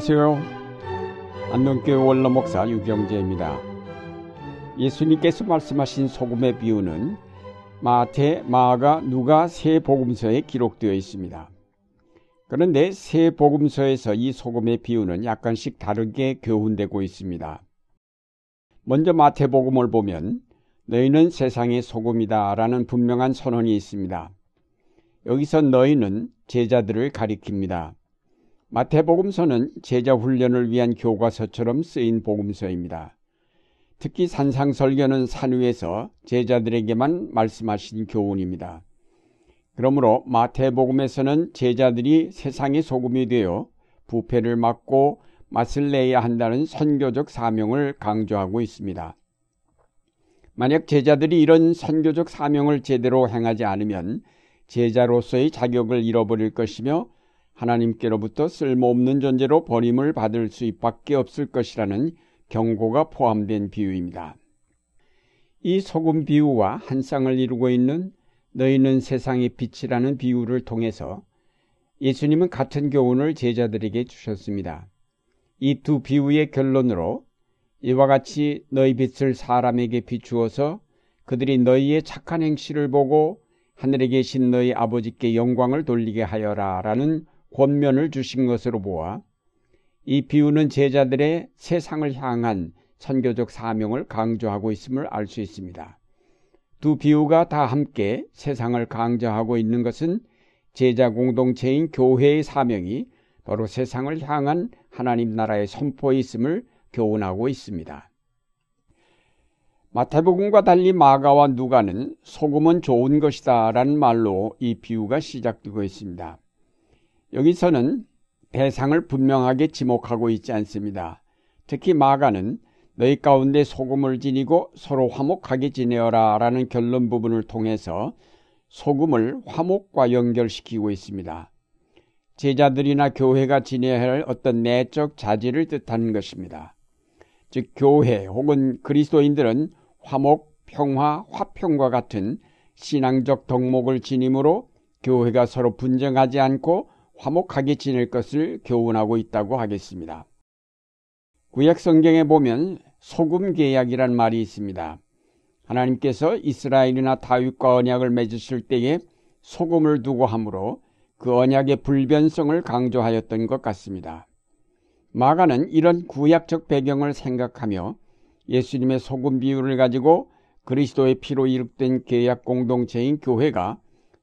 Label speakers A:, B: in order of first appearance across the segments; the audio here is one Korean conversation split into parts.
A: 안녕하세요. 안동교회 원로목사 유경재입니다. 예수님께서 말씀하신 소금의 비유는 마태, 마가, 누가 세 복음서에 기록되어 있습니다. 그런데 세 복음서에서 이 소금의 비유는 약간씩 다르게 교훈되고 있습니다. 먼저 마태복음을 보면 너희는 세상의 소금이다 라는 분명한 선언이 있습니다. 여기서 너희는 제자들을 가리킵니다. 마태복음서는 제자 훈련을 위한 교과서처럼 쓰인 복음서입니다. 특히 산상설교는 산 위에서 제자들에게만 말씀하신 교훈입니다. 그러므로 마태복음에서는 제자들이 세상의 소금이 되어 부패를 막고 맛을 내야 한다는 선교적 사명을 강조하고 있습니다. 만약 제자들이 이런 선교적 사명을 제대로 행하지 않으면 제자로서의 자격을 잃어버릴 것이며 하나님께로부터 쓸모없는 존재로 버림을 받을 수밖에 없을 것이라는 경고가 포함된 비유입니다. 이 소금 비유와 한 쌍을 이루고 있는 너희는 세상의 빛이라는 비유를 통해서 예수님은 같은 교훈을 제자들에게 주셨습니다. 이 두 비유의 결론으로 이와 같이 너희 빛을 사람에게 비추어서 그들이 너희의 착한 행실을 보고 하늘에 계신 너희 아버지께 영광을 돌리게 하여라 라는 권면을 주신 것으로 보아 이 비유는 제자들의 세상을 향한 선교적 사명을 강조하고 있음을 알 수 있습니다. 두 비유가 다 함께 세상을 강조하고 있는 것은 제자 공동체인 교회의 사명이 바로 세상을 향한 하나님 나라의 선포에 있음을 교훈하고 있습니다. 마태복음과 달리 마가와 누가는 소금은 좋은 것이다 라는 말로 이 비유가 시작되고 있습니다. 여기서는 대상을 분명하게 지목하고 있지 않습니다. 특히 마가는 너희 가운데 소금을 지니고 서로 화목하게 지내어라 라는 결론 부분을 통해서 소금을 화목과 연결시키고 있습니다. 제자들이나 교회가 지내야 할 어떤 내적 자질을 뜻하는 것입니다. 즉, 교회 혹은 그리스도인들은 화목, 평화, 화평과 같은 신앙적 덕목을 지님으로 교회가 서로 분쟁하지 않고 화목하게 지낼 것을 교훈하고 있다고 하겠습니다. 구약 성경에 보면 소금 계약이란 말이 있습니다. 하나님께서 이스라엘이나 다윗과 언약을 맺으실 때에 소금을 두고 함으로 그 언약의 불변성을 강조하였던 것 같습니다. 마가는 이런 구약적 배경을 생각하며 예수님의 소금 비유를 가지고 그리스도의 피로 이룩된 계약 공동체인 교회가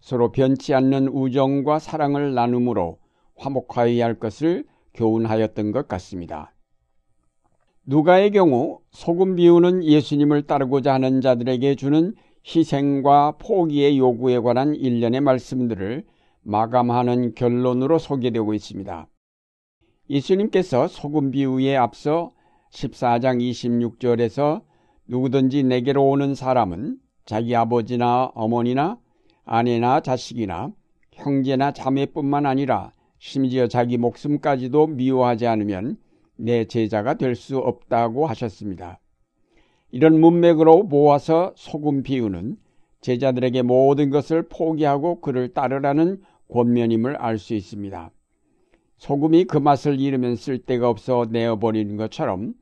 A: 서로 변치 않는 우정과 사랑을 나눔으로 화목하여야 할 것을 교훈하였던 것 같습니다. 누가의 경우 소금 비유는 예수님을 따르고자 하는 자들에게 주는 희생과 포기의 요구에 관한 일련의 말씀들을 마감하는 결론으로 소개되고 있습니다. 예수님께서 소금 비유에 앞서 14장 26절에서 누구든지 내게로 오는 사람은 자기 아버지나 어머니나 아내나 자식이나 형제나 자매뿐만 아니라 심지어 자기 목숨까지도 미워하지 않으면 내 제자가 될 수 없다고 하셨습니다. 이런 문맥으로 모아서 소금 비유는 제자들에게 모든 것을 포기하고 그를 따르라는 권면임을 알 수 있습니다. 소금이 그 맛을 잃으면 쓸데가 없어 내어버리는 것처럼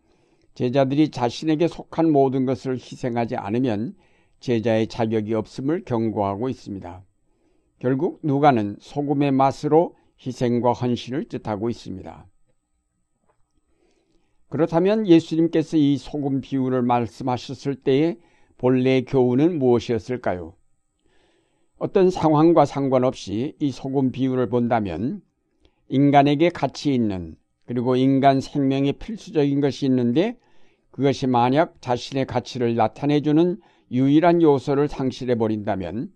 A: 제자들이 자신에게 속한 모든 것을 희생하지 않으면 제자의 자격이 없음을 경고하고 있습니다. 결국 누가는 소금의 맛으로 희생과 헌신을 뜻하고 있습니다. 그렇다면 예수님께서 이 소금 비유를 말씀하셨을 때의 본래의 교훈은 무엇이었을까요? 어떤 상황과 상관없이 이 소금 비유를 본다면 인간에게 가치 있는 그리고 인간 생명에 필수적인 것이 있는데 그것이 만약 자신의 가치를 나타내주는 유일한 요소를 상실해 버린다면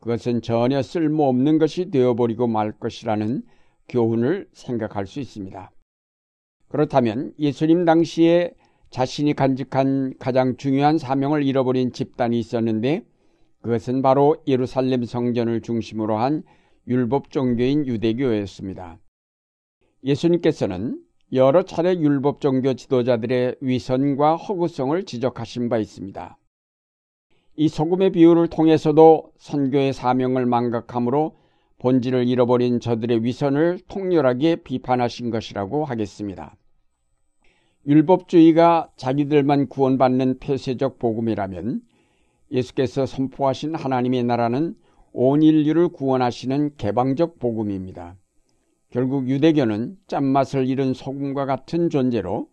A: 그것은 전혀 쓸모없는 것이 되어버리고 말 것이라는 교훈을 생각할 수 있습니다. 그렇다면 예수님 당시에 자신이 간직한 가장 중요한 사명을 잃어버린 집단이 있었는데 그것은 바로 예루살렘 성전을 중심으로 한 율법 종교인 유대교였습니다. 예수님께서는 여러 차례 율법 종교 지도자들의 위선과 허구성을 지적하신 바 있습니다. 이 소금의 비유를 통해서도 선교의 사명을 망각함으로 본질을 잃어버린 저들의 위선을 통렬하게 비판하신 것이라고 하겠습니다. 율법주의가 자기들만 구원받는 폐쇄적 복음이라면 예수께서 선포하신 하나님의 나라는 온 인류를 구원하시는 개방적 복음입니다. 결국 유대교는 짠맛을 잃은 소금과 같은 존재로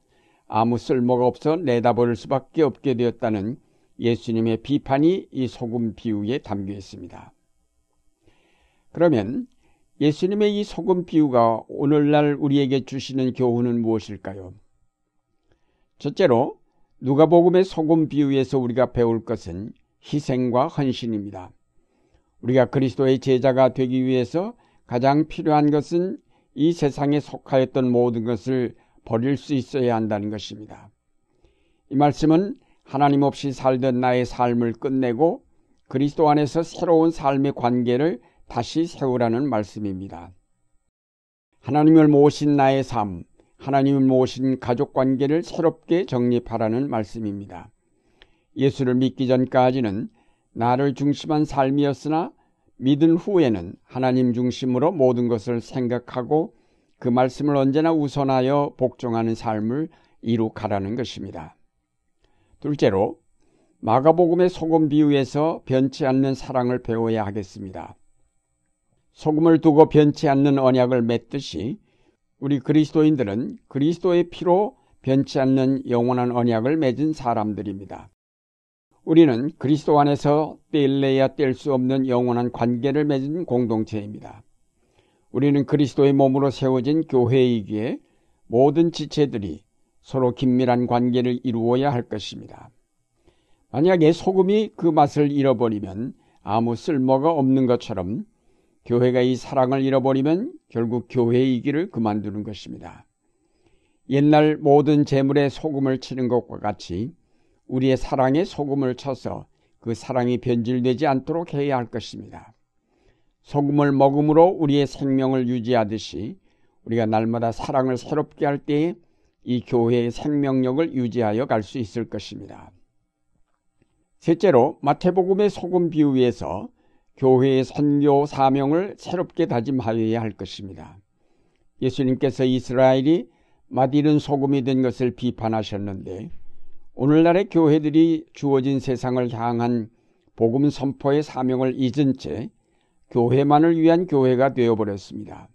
A: 아무 쓸모가 없어 내다볼 수밖에 없게 되었다는 예수님의 비판이 이 소금 비유에 담겨 있습니다. 그러면 예수님의 이 소금 비유가 오늘날 우리에게 주시는 교훈은 무엇일까요? 첫째로 누가복음의 소금 비유에서 우리가 배울 것은 희생과 헌신입니다. 우리가 그리스도의 제자가 되기 위해서 가장 필요한 것은 이 세상에 속하였던 모든 것을 버릴 수 있어야 한다는 것입니다. 이 말씀은 하나님 없이 살던 나의 삶을 끝내고 그리스도 안에서 새로운 삶의 관계를 다시 세우라는 말씀입니다. 하나님을 모신 나의 삶, 하나님을 모신 가족 관계를 새롭게 정립하라는 말씀입니다. 예수를 믿기 전까지는 나를 중심한 삶이었으나 믿은 후에는 하나님 중심으로 모든 것을 생각하고 그 말씀을 언제나 우선하여 복종하는 삶을 이룩하라는 것입니다. 둘째로 마가복음의 소금 비유에서 변치 않는 사랑을 배워야 하겠습니다. 소금을 두고 변치 않는 언약을 맺듯이 우리 그리스도인들은 그리스도의 피로 변치 않는 영원한 언약을 맺은 사람들입니다. 우리는 그리스도 안에서 뗄래야 뗄 수 없는 영원한 관계를 맺은 공동체입니다. 우리는 그리스도의 몸으로 세워진 교회이기에 모든 지체들이 서로 긴밀한 관계를 이루어야 할 것입니다. 만약에 소금이 그 맛을 잃어버리면 아무 쓸모가 없는 것처럼 교회가 이 사랑을 잃어버리면 결국 교회이기를 그만두는 것입니다. 옛날 모든 재물에 소금을 치는 것과 같이 우리의 사랑에 소금을 쳐서 그 사랑이 변질되지 않도록 해야 할 것입니다. 소금을 먹음으로 우리의 생명을 유지하듯이 우리가 날마다 사랑을 새롭게 할 때에 이 교회의 생명력을 유지하여 갈 수 있을 것입니다. 셋째로 마태복음의 소금 비유에서 교회의 선교 사명을 새롭게 다짐하여야 할 것입니다. 예수님께서 이스라엘이 맛이른 소금이 된 것을 비판하셨는데 오늘날의 교회들이 주어진 세상을 향한 복음 선포의 사명을 잊은 채 교회만을 위한 교회가 되어버렸습니다.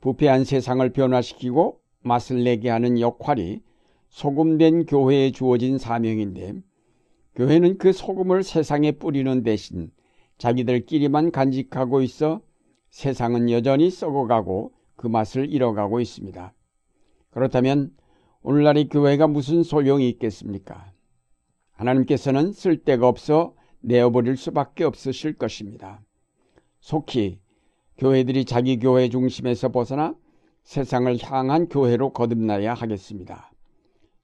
A: 부패한 세상을 변화시키고 맛을 내게 하는 역할이 소금된 교회에 주어진 사명인데 교회는 그 소금을 세상에 뿌리는 대신 자기들끼리만 간직하고 있어 세상은 여전히 썩어가고 그 맛을 잃어가고 있습니다. 그렇다면 오늘날의 교회가 무슨 소용이 있겠습니까? 하나님께서는 쓸데가 없어 내어버릴 수밖에 없으실 것입니다. 속히 교회들이 자기 교회 중심에서 벗어나 세상을 향한 교회로 거듭나야 하겠습니다.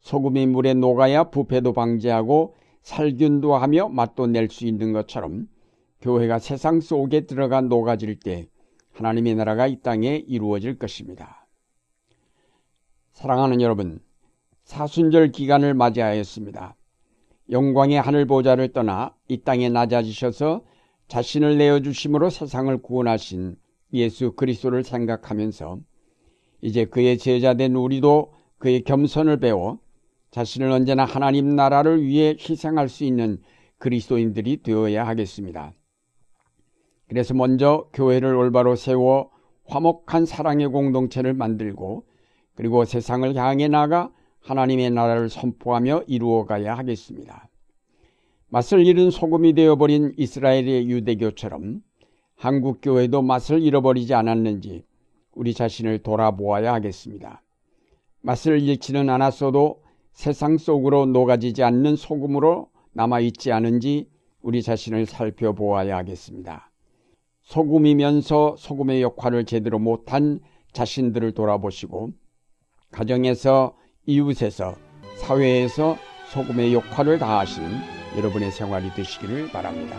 A: 소금이 물에 녹아야 부패도 방지하고 살균도 하며 맛도 낼 수 있는 것처럼 교회가 세상 속에 들어가 녹아질 때 하나님의 나라가 이 땅에 이루어질 것입니다. 사랑하는 여러분, 사순절 기간을 맞이하였습니다. 영광의 하늘 보좌를 떠나 이 땅에 낮아지셔서 자신을 내어 주심으로 세상을 구원하신 예수 그리스도를 생각하면서 이제 그의 제자된 우리도 그의 겸손을 배워 자신을 언제나 하나님 나라를 위해 희생할 수 있는 그리스도인들이 되어야 하겠습니다. 그래서 먼저 교회를 올바로 세워 화목한 사랑의 공동체를 만들고 그리고 세상을 향해 나가 하나님의 나라를 선포하며 이루어가야 하겠습니다. 맛을 잃은 소금이 되어버린 이스라엘의 유대교처럼 한국 교회도 맛을 잃어버리지 않았는지 우리 자신을 돌아보아야 하겠습니다. 맛을 잃지는 않았어도 세상 속으로 녹아지지 않는 소금으로 남아있지 않은지 우리 자신을 살펴보아야 하겠습니다. 소금이면서 소금의 역할을 제대로 못한 자신들을 돌아보시고 가정에서 이웃에서 사회에서 소금의 역할을 다하시는 여러분의 생활이 되시기를 바랍니다.